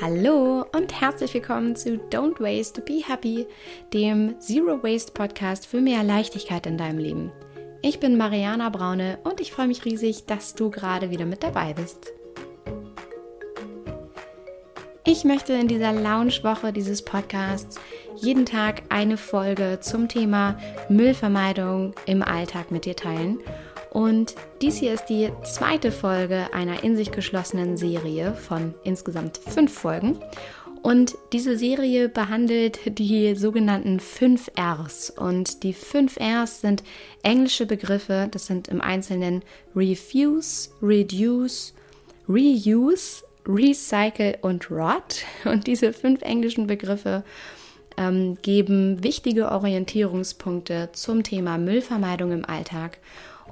Hallo und herzlich willkommen zu Don't Waste, Be Happy, dem Zero Waste Podcast für mehr Leichtigkeit in deinem Leben. Ich bin Mariana Braune und ich freue mich riesig, dass du gerade wieder mit dabei bist. Ich möchte in dieser Lounge-Woche dieses Podcasts jeden Tag eine Folge zum Thema Müllvermeidung im Alltag mit dir teilen und dies hier ist die zweite Folge einer in sich geschlossenen Serie von insgesamt fünf Folgen. Und diese Serie behandelt die sogenannten 5 Rs. Und die 5 Rs sind englische Begriffe. Das sind im Einzelnen Refuse, Reduce, Reuse, Recycle und Rot. Und diese fünf englischen Begriffe ähm, geben wichtige Orientierungspunkte zum Thema Müllvermeidung im Alltag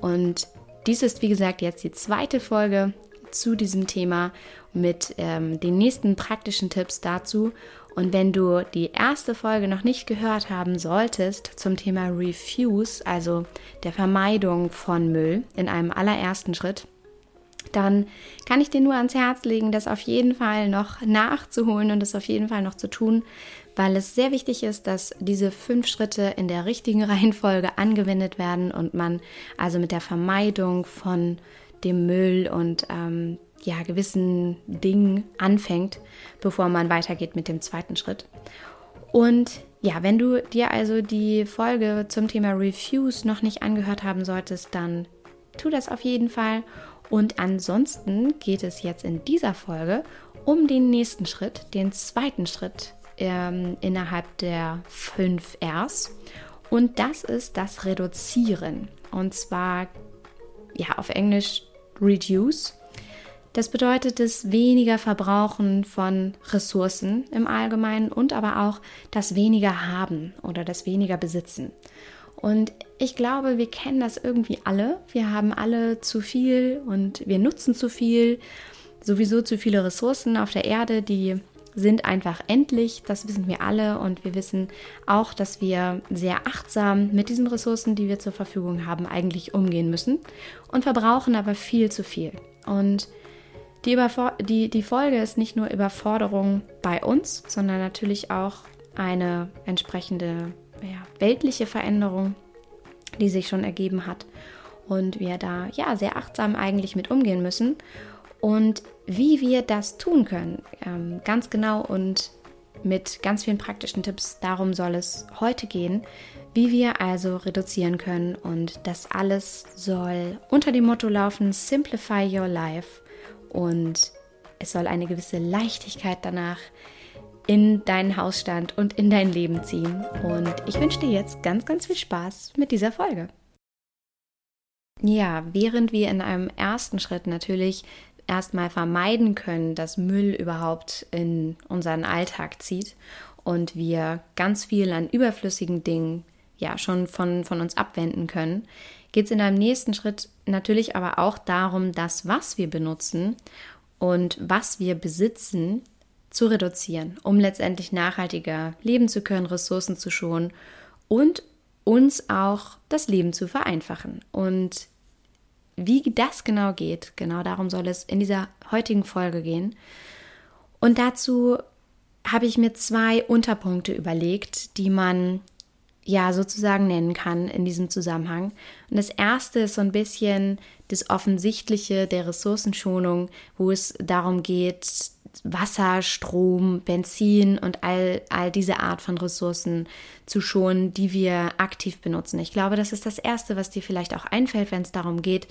und dies ist, wie gesagt, jetzt die zweite Folge zu diesem Thema mit ähm, den nächsten praktischen Tipps dazu. Und wenn du die erste Folge noch nicht gehört haben solltest zum Thema Refuse, also der Vermeidung von Müll in einem allerersten Schritt, dann kann ich dir nur ans Herz legen, das auf jeden Fall noch nachzuholen und das auf jeden Fall noch zu tun, weil es sehr wichtig ist, dass diese fünf Schritte in der richtigen Reihenfolge angewendet werden und man also mit der Vermeidung von dem Müll und ähm, ja, gewissen Dingen anfängt, bevor man weitergeht mit dem zweiten Schritt. Und ja, wenn du dir also die Folge zum Thema Refuse noch nicht angehört haben solltest, dann tu das auf jeden Fall. Und ansonsten geht es jetzt in dieser Folge um den nächsten Schritt, den zweiten Schritt ähm, innerhalb der fünf Rs. Und das ist das Reduzieren. Und zwar, ja, auf Englisch Reduce. Das bedeutet das weniger Verbrauchen von Ressourcen im Allgemeinen und aber auch das weniger haben oder das weniger besitzen. Und ich glaube, wir kennen das irgendwie alle. Wir haben alle zu viel und wir nutzen zu viel, sowieso zu viele Ressourcen auf der Erde, die sind einfach endlich, das wissen wir alle und wir wissen auch, dass wir sehr achtsam mit diesen Ressourcen, die wir zur Verfügung haben, eigentlich umgehen müssen und verbrauchen aber viel zu viel. Und die, die, die Folge ist nicht nur Überforderung bei uns, sondern natürlich auch eine entsprechende ja, weltliche Veränderung, die sich schon ergeben hat und wir da ja sehr achtsam eigentlich mit umgehen müssen. Und wie wir das tun können, ähm, ganz genau und mit ganz vielen praktischen Tipps, darum soll es heute gehen, wie wir also reduzieren können. Und das alles soll unter dem Motto laufen, Simplify Your Life. Und es soll eine gewisse Leichtigkeit danach in deinen Hausstand und in dein Leben ziehen. Und ich wünsche dir jetzt ganz, ganz viel Spaß mit dieser Folge. Ja, während wir in einem ersten Schritt natürlich erstmal vermeiden können, dass Müll überhaupt in unseren Alltag zieht und wir ganz viel an überflüssigen Dingen ja schon von, von uns abwenden können, geht es in einem nächsten Schritt natürlich aber auch darum, das, was wir benutzen und was wir besitzen, zu reduzieren, um letztendlich nachhaltiger leben zu können, Ressourcen zu schonen und uns auch das Leben zu vereinfachen. Und wie das genau geht, genau darum soll es in dieser heutigen Folge gehen. Und dazu habe ich mir zwei Unterpunkte überlegt, die man ja sozusagen nennen kann in diesem Zusammenhang. Und das erste ist so ein bisschen das Offensichtliche der Ressourcenschonung, wo es darum geht, Wasser, Strom, Benzin und all, all diese Art von Ressourcen zu schonen, die wir aktiv benutzen. Ich glaube, das ist das Erste, was dir vielleicht auch einfällt, wenn es darum geht,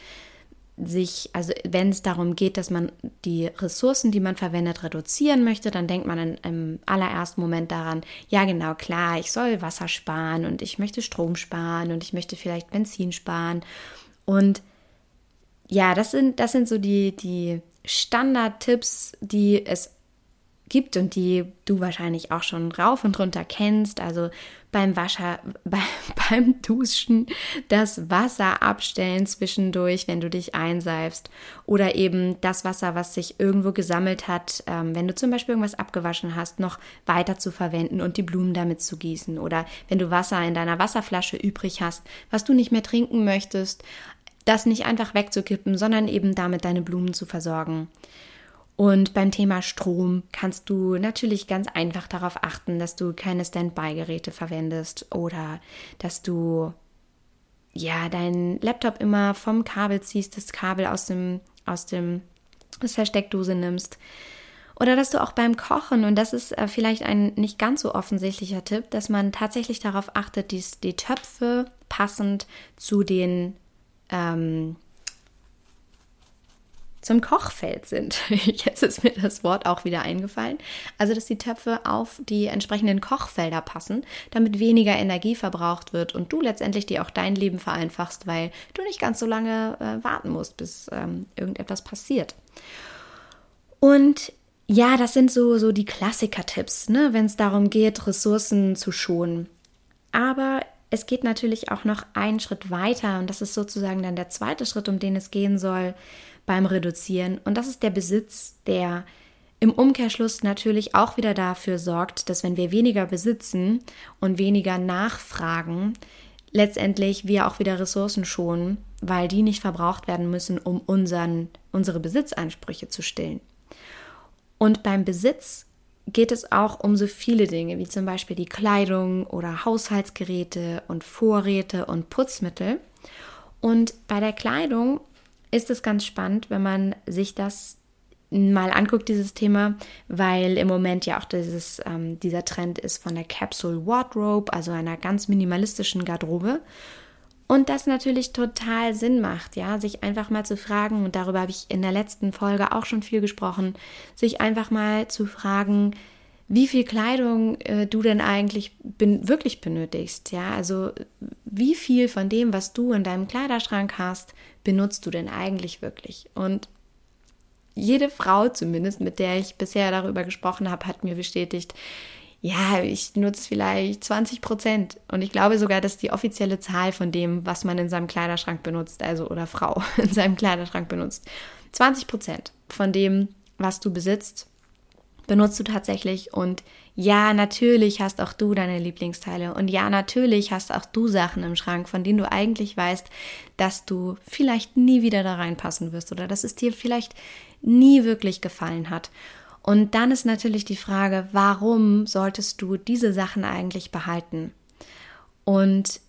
sich, also wenn es darum geht, dass man die Ressourcen, die man verwendet, reduzieren möchte, dann denkt man in, im allerersten Moment daran, ja genau, klar, ich soll Wasser sparen und ich möchte Strom sparen und ich möchte vielleicht Benzin sparen. Und ja, das sind, das sind so die, die Standardtipps, die es gibt und die du wahrscheinlich auch schon rauf und runter kennst. Also beim Wascher, bei, beim Duschen das Wasser abstellen zwischendurch, wenn du dich einseifst. Oder eben das Wasser, was sich irgendwo gesammelt hat, ähm, wenn du zum Beispiel irgendwas abgewaschen hast, noch weiter zu verwenden und die Blumen damit zu gießen. Oder wenn du Wasser in deiner Wasserflasche übrig hast, was du nicht mehr trinken möchtest, das nicht einfach wegzukippen, sondern eben damit deine Blumen zu versorgen. Und beim Thema Strom kannst du natürlich ganz einfach darauf achten, dass du keine Standby-Geräte verwendest oder dass du ja deinen Laptop immer vom Kabel ziehst, das Kabel aus dem aus dem aus der nimmst. Oder dass du auch beim Kochen, und das ist äh, vielleicht ein nicht ganz so offensichtlicher Tipp, dass man tatsächlich darauf achtet, die, die Töpfe passend zu den ähm, zum Kochfeld sind. Jetzt ist mir das Wort auch wieder eingefallen. Also, dass die Töpfe auf die entsprechenden Kochfelder passen, damit weniger Energie verbraucht wird und du letztendlich dir auch dein Leben vereinfachst, weil du nicht ganz so lange äh, warten musst, bis ähm, irgendetwas passiert. Und ja, das sind so, so die Klassiker-Tipps, ne, wenn es darum geht, Ressourcen zu schonen. Aber es geht natürlich auch noch einen Schritt weiter und das ist sozusagen dann der zweite Schritt, um den es gehen soll beim Reduzieren. Und das ist der Besitz, der im Umkehrschluss natürlich auch wieder dafür sorgt, dass wenn wir weniger besitzen und weniger nachfragen, letztendlich wir auch wieder Ressourcen schonen, weil die nicht verbraucht werden müssen, um unseren, unsere Besitzansprüche zu stillen. Und beim Besitz geht es auch um so viele Dinge, wie zum Beispiel die Kleidung oder Haushaltsgeräte und Vorräte und Putzmittel. Und bei der Kleidung ist es ganz spannend, wenn man sich das mal anguckt, dieses Thema, weil im Moment ja auch dieses, ähm, dieser Trend ist von der Capsule Wardrobe, also einer ganz minimalistischen Garderobe. Und das natürlich total Sinn macht, ja, sich einfach mal zu fragen, und darüber habe ich in der letzten Folge auch schon viel gesprochen, sich einfach mal zu fragen, wie viel Kleidung äh, du denn eigentlich bin, wirklich benötigst. Ja, also wie viel von dem, was du in deinem Kleiderschrank hast, benutzt du denn eigentlich wirklich? Und jede Frau, zumindest mit der ich bisher darüber gesprochen habe, hat mir bestätigt, ja, ich nutze vielleicht 20 Prozent. Und ich glaube sogar, dass die offizielle Zahl von dem, was man in seinem Kleiderschrank benutzt, also oder Frau in seinem Kleiderschrank benutzt, 20 Prozent von dem, was du besitzt, benutzt du tatsächlich. Und ja, natürlich hast auch du deine Lieblingsteile. Und ja, natürlich hast auch du Sachen im Schrank, von denen du eigentlich weißt, dass du vielleicht nie wieder da reinpassen wirst oder dass es dir vielleicht nie wirklich gefallen hat. Und dann ist natürlich die Frage, warum solltest du diese Sachen eigentlich behalten? Und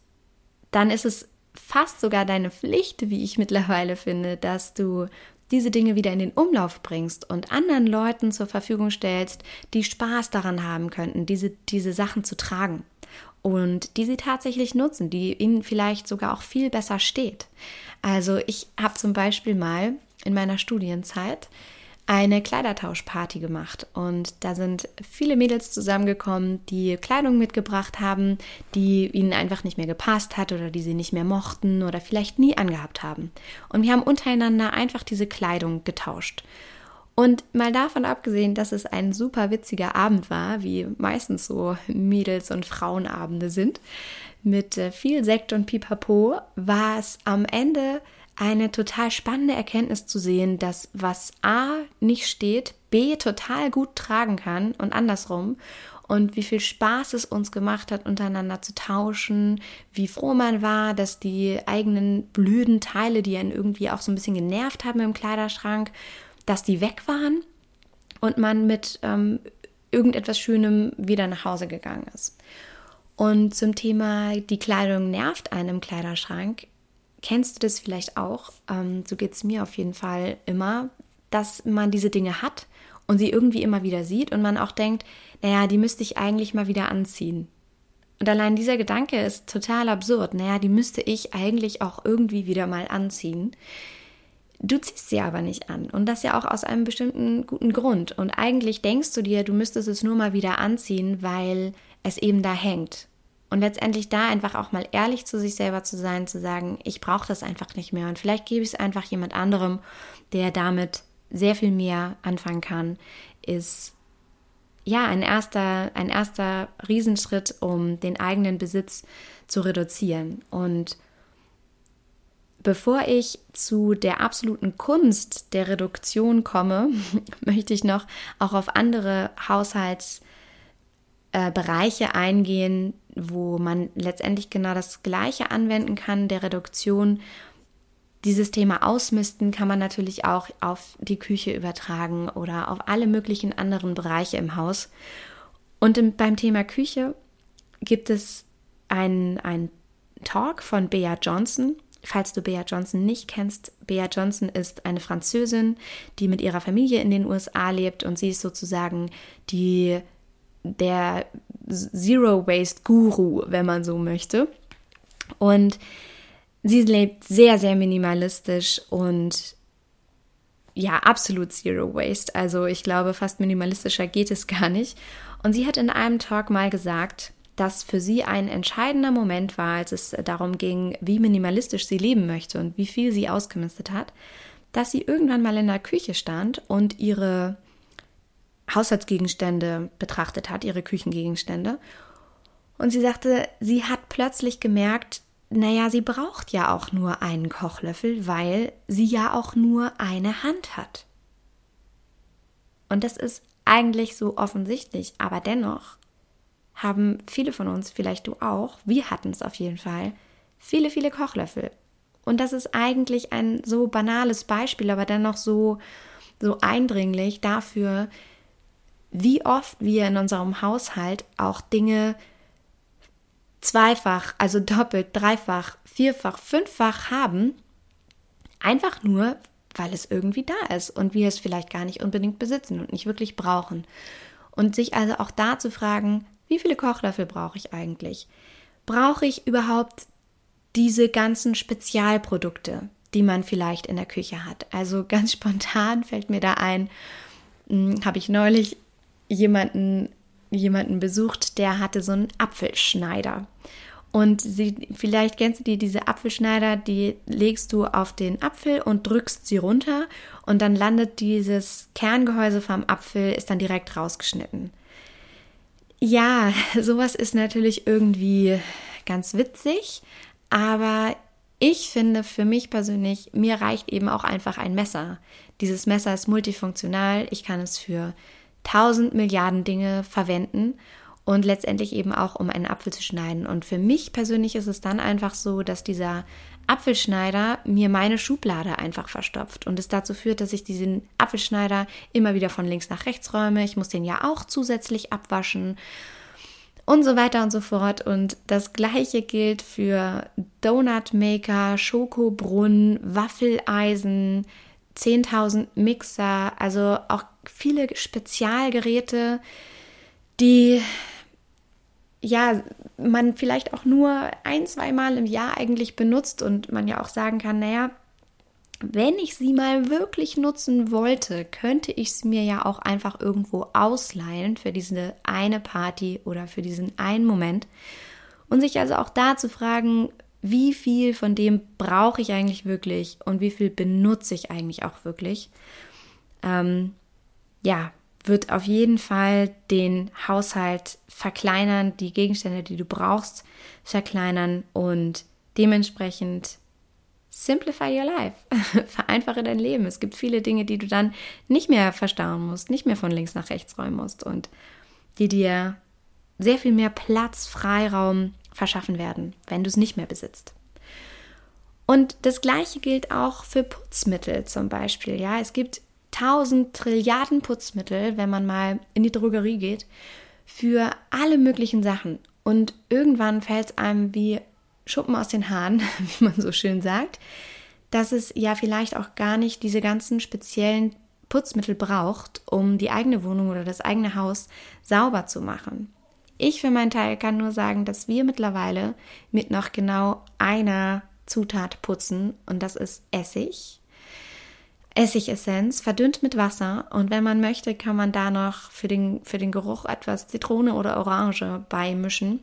dann ist es fast sogar deine Pflicht, wie ich mittlerweile finde, dass du diese Dinge wieder in den Umlauf bringst und anderen Leuten zur Verfügung stellst, die Spaß daran haben könnten, diese, diese Sachen zu tragen und die sie tatsächlich nutzen, die ihnen vielleicht sogar auch viel besser steht. Also ich habe zum Beispiel mal in meiner Studienzeit eine Kleidertauschparty gemacht und da sind viele Mädels zusammengekommen, die Kleidung mitgebracht haben, die ihnen einfach nicht mehr gepasst hat oder die sie nicht mehr mochten oder vielleicht nie angehabt haben. Und wir haben untereinander einfach diese Kleidung getauscht. Und mal davon abgesehen, dass es ein super witziger Abend war, wie meistens so Mädels- und Frauenabende sind, mit äh, viel Sekt und Pipapo, war es am Ende eine total spannende Erkenntnis zu sehen, dass was A nicht steht, B total gut tragen kann und andersrum. Und wie viel Spaß es uns gemacht hat, untereinander zu tauschen, wie froh man war, dass die eigenen blöden Teile, die einen irgendwie auch so ein bisschen genervt haben im Kleiderschrank, dass die weg waren und man mit ähm, irgendetwas Schönem wieder nach Hause gegangen ist. Und zum Thema, die Kleidung nervt einen im Kleiderschrank, Kennst du das vielleicht auch? Ähm, so geht es mir auf jeden Fall immer, dass man diese Dinge hat und sie irgendwie immer wieder sieht und man auch denkt, naja, die müsste ich eigentlich mal wieder anziehen. Und allein dieser Gedanke ist total absurd. Naja, die müsste ich eigentlich auch irgendwie wieder mal anziehen. Du ziehst sie aber nicht an. Und das ja auch aus einem bestimmten guten Grund. Und eigentlich denkst du dir, du müsstest es nur mal wieder anziehen, weil es eben da hängt. Und letztendlich da einfach auch mal ehrlich zu sich selber zu sein, zu sagen, ich brauche das einfach nicht mehr. Und vielleicht gebe ich es einfach jemand anderem, der damit sehr viel mehr anfangen kann, ist ja ein erster, ein erster Riesenschritt, um den eigenen Besitz zu reduzieren. Und bevor ich zu der absoluten Kunst der Reduktion komme, möchte ich noch auch auf andere Haushalts- äh, Bereiche eingehen, wo man letztendlich genau das Gleiche anwenden kann, der Reduktion. dieses Thema Ausmisten kann man natürlich auch auf die Küche übertragen oder auf alle möglichen anderen Bereiche im Haus. Und im, beim Thema Küche gibt es einen Talk von Bea Johnson. Falls du Bea Johnson nicht kennst, Bea Johnson ist eine Französin, die mit ihrer Familie in den USA lebt und sie ist sozusagen die der Zero Waste Guru, wenn man so möchte. Und sie lebt sehr, sehr minimalistisch und ja, absolut Zero Waste. Also ich glaube, fast minimalistischer geht es gar nicht. Und sie hat in einem Talk mal gesagt, dass für sie ein entscheidender Moment war, als es darum ging, wie minimalistisch sie leben möchte und wie viel sie ausgemistet hat, dass sie irgendwann mal in der Küche stand und ihre Haushaltsgegenstände betrachtet hat, ihre Küchengegenstände. Und sie sagte, sie hat plötzlich gemerkt, naja, sie braucht ja auch nur einen Kochlöffel, weil sie ja auch nur eine Hand hat. Und das ist eigentlich so offensichtlich, aber dennoch haben viele von uns, vielleicht du auch, wir hatten es auf jeden Fall, viele, viele Kochlöffel. Und das ist eigentlich ein so banales Beispiel, aber dennoch so, so eindringlich dafür, wie oft wir in unserem Haushalt auch Dinge zweifach, also doppelt, dreifach, vierfach, fünffach haben, einfach nur, weil es irgendwie da ist und wir es vielleicht gar nicht unbedingt besitzen und nicht wirklich brauchen. Und sich also auch da zu fragen, wie viele Kochlöffel brauche ich eigentlich? Brauche ich überhaupt diese ganzen Spezialprodukte, die man vielleicht in der Küche hat? Also ganz spontan fällt mir da ein, hm, habe ich neulich jemanden, jemanden besucht, der hatte so einen Apfelschneider. Und sie, vielleicht kennst du die, diese Apfelschneider, die legst du auf den Apfel und drückst sie runter und dann landet dieses Kerngehäuse vom Apfel, ist dann direkt rausgeschnitten. Ja, sowas ist natürlich irgendwie ganz witzig, aber ich finde für mich persönlich, mir reicht eben auch einfach ein Messer. Dieses Messer ist multifunktional, ich kann es für tausend Milliarden Dinge verwenden und letztendlich eben auch, um einen Apfel zu schneiden. Und für mich persönlich ist es dann einfach so, dass dieser Apfelschneider mir meine Schublade einfach verstopft und es dazu führt, dass ich diesen Apfelschneider immer wieder von links nach rechts räume. Ich muss den ja auch zusätzlich abwaschen und so weiter und so fort. Und das gleiche gilt für Donutmaker, Schokobrunnen, Waffeleisen, 10.000 Mixer, also auch viele Spezialgeräte, die ja man vielleicht auch nur ein, zwei Mal im Jahr eigentlich benutzt und man ja auch sagen kann, naja, wenn ich sie mal wirklich nutzen wollte, könnte ich sie mir ja auch einfach irgendwo ausleihen für diese eine Party oder für diesen einen Moment. Und sich also auch da zu fragen, wie viel von dem brauche ich eigentlich wirklich und wie viel benutze ich eigentlich auch wirklich. Ähm, ja, wird auf jeden Fall den Haushalt verkleinern, die Gegenstände, die du brauchst, verkleinern und dementsprechend simplify your life. Vereinfache dein Leben. Es gibt viele Dinge, die du dann nicht mehr verstauen musst, nicht mehr von links nach rechts räumen musst und die dir sehr viel mehr Platz, Freiraum verschaffen werden, wenn du es nicht mehr besitzt. Und das Gleiche gilt auch für Putzmittel zum Beispiel. Ja, es gibt tausend Trilliarden Putzmittel, wenn man mal in die Drogerie geht, für alle möglichen Sachen. Und irgendwann fällt es einem wie Schuppen aus den Haaren, wie man so schön sagt, dass es ja vielleicht auch gar nicht diese ganzen speziellen Putzmittel braucht, um die eigene Wohnung oder das eigene Haus sauber zu machen. Ich für meinen Teil kann nur sagen, dass wir mittlerweile mit noch genau einer Zutat putzen und das ist Essig. Essigessenz, verdünnt mit Wasser und wenn man möchte, kann man da noch für den, für den Geruch etwas Zitrone oder Orange beimischen.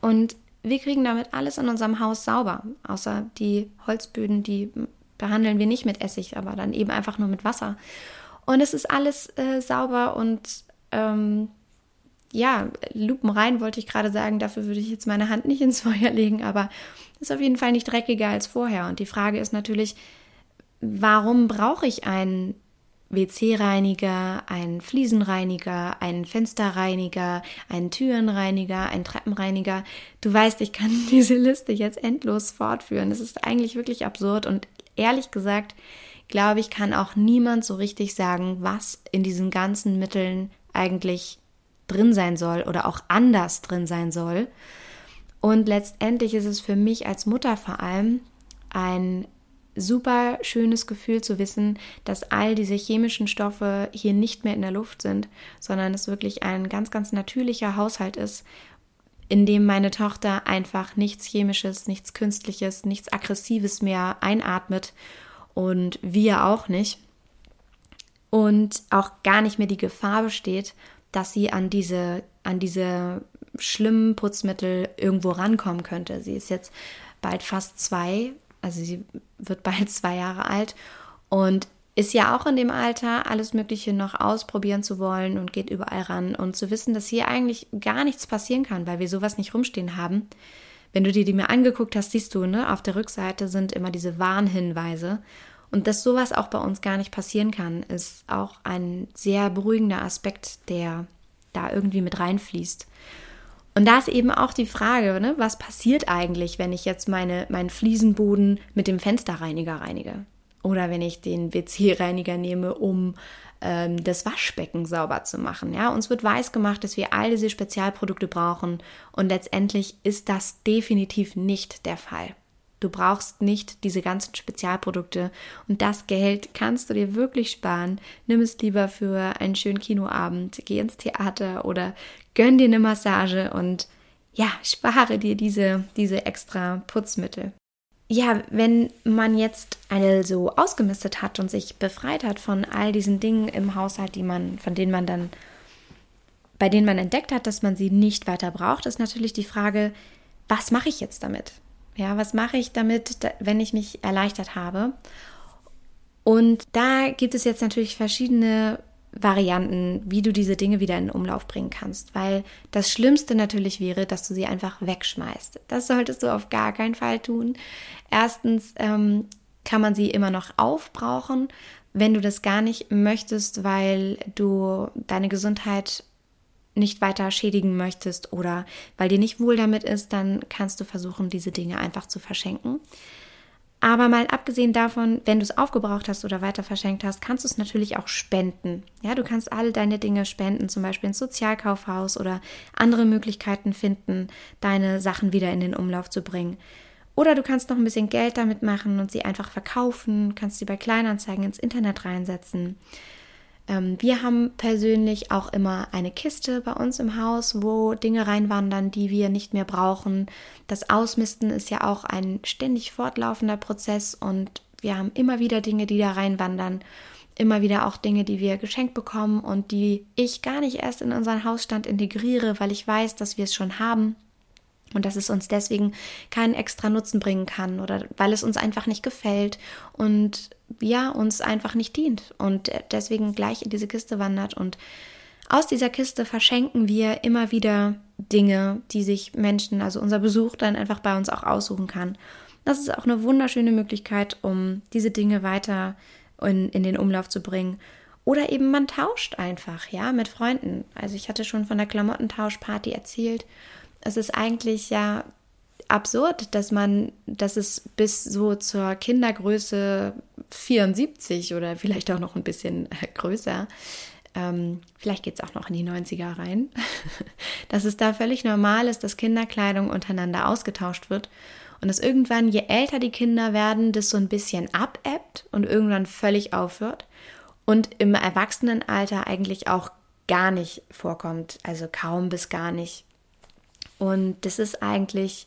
Und wir kriegen damit alles in unserem Haus sauber, außer die Holzböden, die behandeln wir nicht mit Essig, aber dann eben einfach nur mit Wasser. Und es ist alles äh, sauber und ähm, ja, lupenrein wollte ich gerade sagen, dafür würde ich jetzt meine Hand nicht ins Feuer legen, aber ist auf jeden Fall nicht dreckiger als vorher. Und die Frage ist natürlich, warum brauche ich einen WC-Reiniger, einen Fliesenreiniger, einen Fensterreiniger, einen Türenreiniger, einen Treppenreiniger. Du weißt, ich kann diese Liste jetzt endlos fortführen. Es ist eigentlich wirklich absurd und ehrlich gesagt, glaube ich, kann auch niemand so richtig sagen, was in diesen ganzen Mitteln eigentlich drin sein soll oder auch anders drin sein soll. Und letztendlich ist es für mich als Mutter vor allem ein super schönes Gefühl zu wissen, dass all diese chemischen Stoffe hier nicht mehr in der Luft sind, sondern es wirklich ein ganz, ganz natürlicher Haushalt ist, in dem meine Tochter einfach nichts Chemisches, nichts Künstliches, nichts Aggressives mehr einatmet und wir auch nicht. Und auch gar nicht mehr die Gefahr besteht, dass sie an diese, an diese schlimmen Putzmittel irgendwo rankommen könnte. Sie ist jetzt bald fast zwei, also sie wird bald zwei Jahre alt und ist ja auch in dem Alter, alles Mögliche noch ausprobieren zu wollen und geht überall ran und zu wissen, dass hier eigentlich gar nichts passieren kann, weil wir sowas nicht rumstehen haben. Wenn du dir die mir angeguckt hast, siehst du, ne, auf der Rückseite sind immer diese Warnhinweise. Und dass sowas auch bei uns gar nicht passieren kann, ist auch ein sehr beruhigender Aspekt, der da irgendwie mit reinfließt. Und da ist eben auch die Frage, ne, was passiert eigentlich, wenn ich jetzt meine, meinen Fliesenboden mit dem Fensterreiniger reinige? Oder wenn ich den WC-Reiniger nehme, um ähm, das Waschbecken sauber zu machen. Ja, uns wird weiß gemacht, dass wir all diese Spezialprodukte brauchen. Und letztendlich ist das definitiv nicht der Fall. Du brauchst nicht diese ganzen Spezialprodukte und das Geld kannst du dir wirklich sparen. Nimm es lieber für einen schönen Kinoabend, geh ins Theater oder gönn dir eine Massage und ja, spare dir diese, diese extra Putzmittel. Ja, wenn man jetzt also ausgemistet hat und sich befreit hat von all diesen Dingen im Haushalt, die man, von denen man dann, bei denen man entdeckt hat, dass man sie nicht weiter braucht, ist natürlich die Frage, was mache ich jetzt damit? Ja, was mache ich damit, wenn ich mich erleichtert habe? Und da gibt es jetzt natürlich verschiedene Varianten, wie du diese Dinge wieder in Umlauf bringen kannst, weil das Schlimmste natürlich wäre, dass du sie einfach wegschmeißt. Das solltest du auf gar keinen Fall tun. Erstens ähm, kann man sie immer noch aufbrauchen, wenn du das gar nicht möchtest, weil du deine Gesundheit nicht weiter schädigen möchtest oder weil dir nicht wohl damit ist, dann kannst du versuchen, diese Dinge einfach zu verschenken. Aber mal abgesehen davon, wenn du es aufgebraucht hast oder weiter verschenkt hast, kannst du es natürlich auch spenden. Ja, du kannst all deine Dinge spenden, zum Beispiel ins Sozialkaufhaus oder andere Möglichkeiten finden, deine Sachen wieder in den Umlauf zu bringen. Oder du kannst noch ein bisschen Geld damit machen und sie einfach verkaufen, kannst sie bei Kleinanzeigen ins Internet reinsetzen. Ähm, wir haben persönlich auch immer eine Kiste bei uns im Haus, wo Dinge reinwandern, die wir nicht mehr brauchen. Das Ausmisten ist ja auch ein ständig fortlaufender Prozess und wir haben immer wieder Dinge, die da reinwandern. Immer wieder auch Dinge, die wir geschenkt bekommen und die ich gar nicht erst in unseren Hausstand integriere, weil ich weiß, dass wir es schon haben und dass es uns deswegen keinen extra Nutzen bringen kann oder weil es uns einfach nicht gefällt und ja, uns einfach nicht dient und deswegen gleich in diese Kiste wandert und aus dieser Kiste verschenken wir immer wieder Dinge, die sich Menschen, also unser Besuch dann einfach bei uns auch aussuchen kann. Das ist auch eine wunderschöne Möglichkeit, um diese Dinge weiter in, in den Umlauf zu bringen. Oder eben man tauscht einfach, ja, mit Freunden. Also ich hatte schon von der Klamottentauschparty erzählt es ist eigentlich ja absurd, dass man, dass es bis so zur Kindergröße 74 oder vielleicht auch noch ein bisschen größer, ähm, vielleicht geht es auch noch in die 90er rein, dass es da völlig normal ist, dass Kinderkleidung untereinander ausgetauscht wird und dass irgendwann, je älter die Kinder werden, das so ein bisschen abebbt und irgendwann völlig aufhört und im Erwachsenenalter eigentlich auch gar nicht vorkommt, also kaum bis gar nicht. Und das ist eigentlich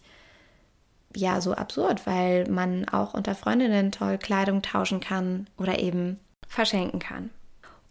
ja so absurd, weil man auch unter Freundinnen toll Kleidung tauschen kann oder eben verschenken kann.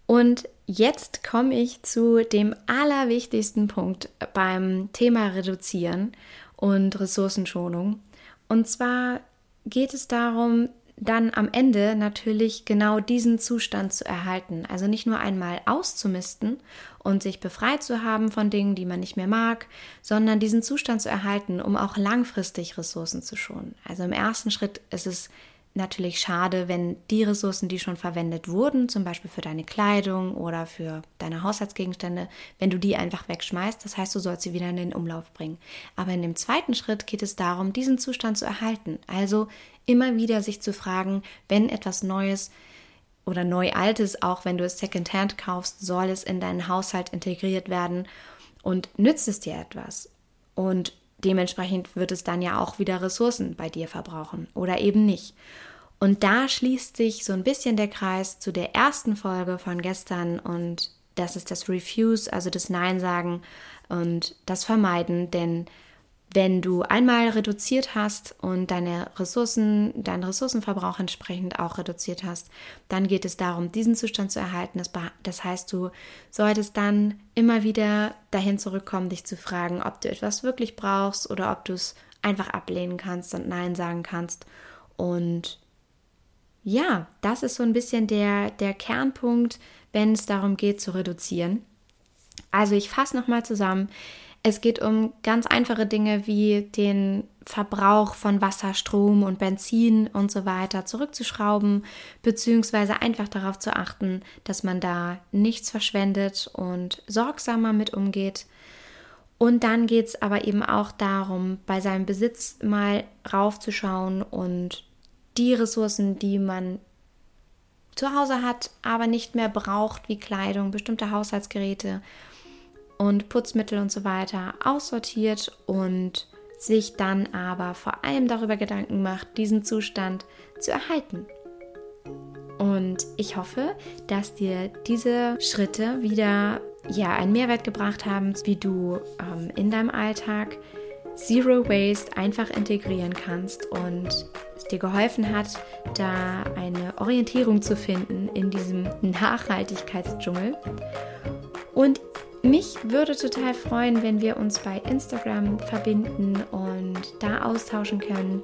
Und jetzt komme ich zu dem allerwichtigsten Punkt beim Thema Reduzieren und Ressourcenschonung. Und zwar geht es darum, dann am Ende natürlich genau diesen Zustand zu erhalten. Also nicht nur einmal auszumisten und sich befreit zu haben von Dingen, die man nicht mehr mag, sondern diesen Zustand zu erhalten, um auch langfristig Ressourcen zu schonen. Also im ersten Schritt ist es natürlich schade, wenn die Ressourcen, die schon verwendet wurden, zum Beispiel für deine Kleidung oder für deine Haushaltsgegenstände, wenn du die einfach wegschmeißt. Das heißt, du sollst sie wieder in den Umlauf bringen. Aber in dem zweiten Schritt geht es darum, diesen Zustand zu erhalten. Also immer wieder sich zu fragen, wenn etwas Neues oder neu altes, auch wenn du es Secondhand kaufst, soll es in deinen Haushalt integriert werden und nützt es dir etwas? Und dementsprechend wird es dann ja auch wieder Ressourcen bei dir verbrauchen oder eben nicht. Und da schließt sich so ein bisschen der Kreis zu der ersten Folge von gestern und das ist das Refuse, also das Nein sagen und das Vermeiden, denn wenn du einmal reduziert hast und deine Ressourcen, deinen Ressourcenverbrauch entsprechend auch reduziert hast, dann geht es darum, diesen Zustand zu erhalten. Das, heißt, du solltest dann immer wieder dahin zurückkommen, dich zu fragen, ob du etwas wirklich brauchst oder ob du es einfach ablehnen kannst und Nein sagen kannst. Und ja, das ist so ein bisschen der, der Kernpunkt, wenn es darum geht zu reduzieren. Also ich fasse nochmal zusammen. Es geht um ganz einfache Dinge wie den Verbrauch von Wasser, Strom und Benzin und so weiter zurückzuschrauben, beziehungsweise einfach darauf zu achten, dass man da nichts verschwendet und sorgsamer mit umgeht. Und dann geht es aber eben auch darum, bei seinem Besitz mal raufzuschauen und die Ressourcen, die man zu Hause hat, aber nicht mehr braucht, wie Kleidung, bestimmte Haushaltsgeräte und Putzmittel und so weiter, aussortiert und sich dann aber vor allem darüber Gedanken macht, diesen Zustand zu erhalten. Und ich hoffe, dass dir diese Schritte wieder ja einen Mehrwert gebracht haben, wie du ähm, in deinem Alltag Zero Waste einfach integrieren kannst und es dir geholfen hat, da eine Orientierung zu finden in diesem Nachhaltigkeitsdschungel. Und mich würde total freuen, wenn wir uns bei Instagram verbinden und da austauschen können.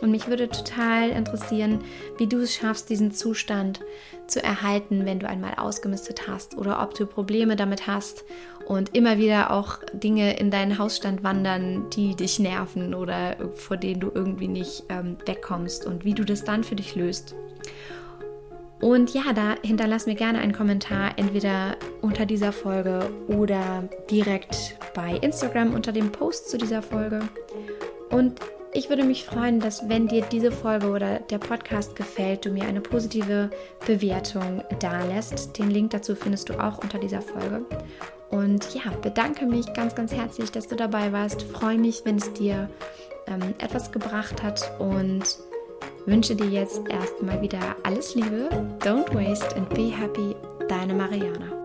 Und mich würde total interessieren, wie du es schaffst, diesen Zustand zu erhalten, wenn du einmal ausgemistet hast oder ob du Probleme damit hast und immer wieder auch Dinge in deinen Hausstand wandern, die dich nerven oder vor denen du irgendwie nicht ähm, wegkommst und wie du das dann für dich löst. Und ja, da hinterlass mir gerne einen Kommentar, entweder unter dieser Folge oder direkt bei Instagram unter dem Post zu dieser Folge. Und ich würde mich freuen, dass wenn dir diese Folge oder der Podcast gefällt, du mir eine positive Bewertung dalässt. Den Link dazu findest du auch unter dieser Folge. Und ja, bedanke mich ganz, ganz herzlich, dass du dabei warst. Freue mich, wenn es dir ähm, etwas gebracht hat und wünsche dir jetzt erstmal wieder alles Liebe. Don't waste and be happy. Deine Mariana.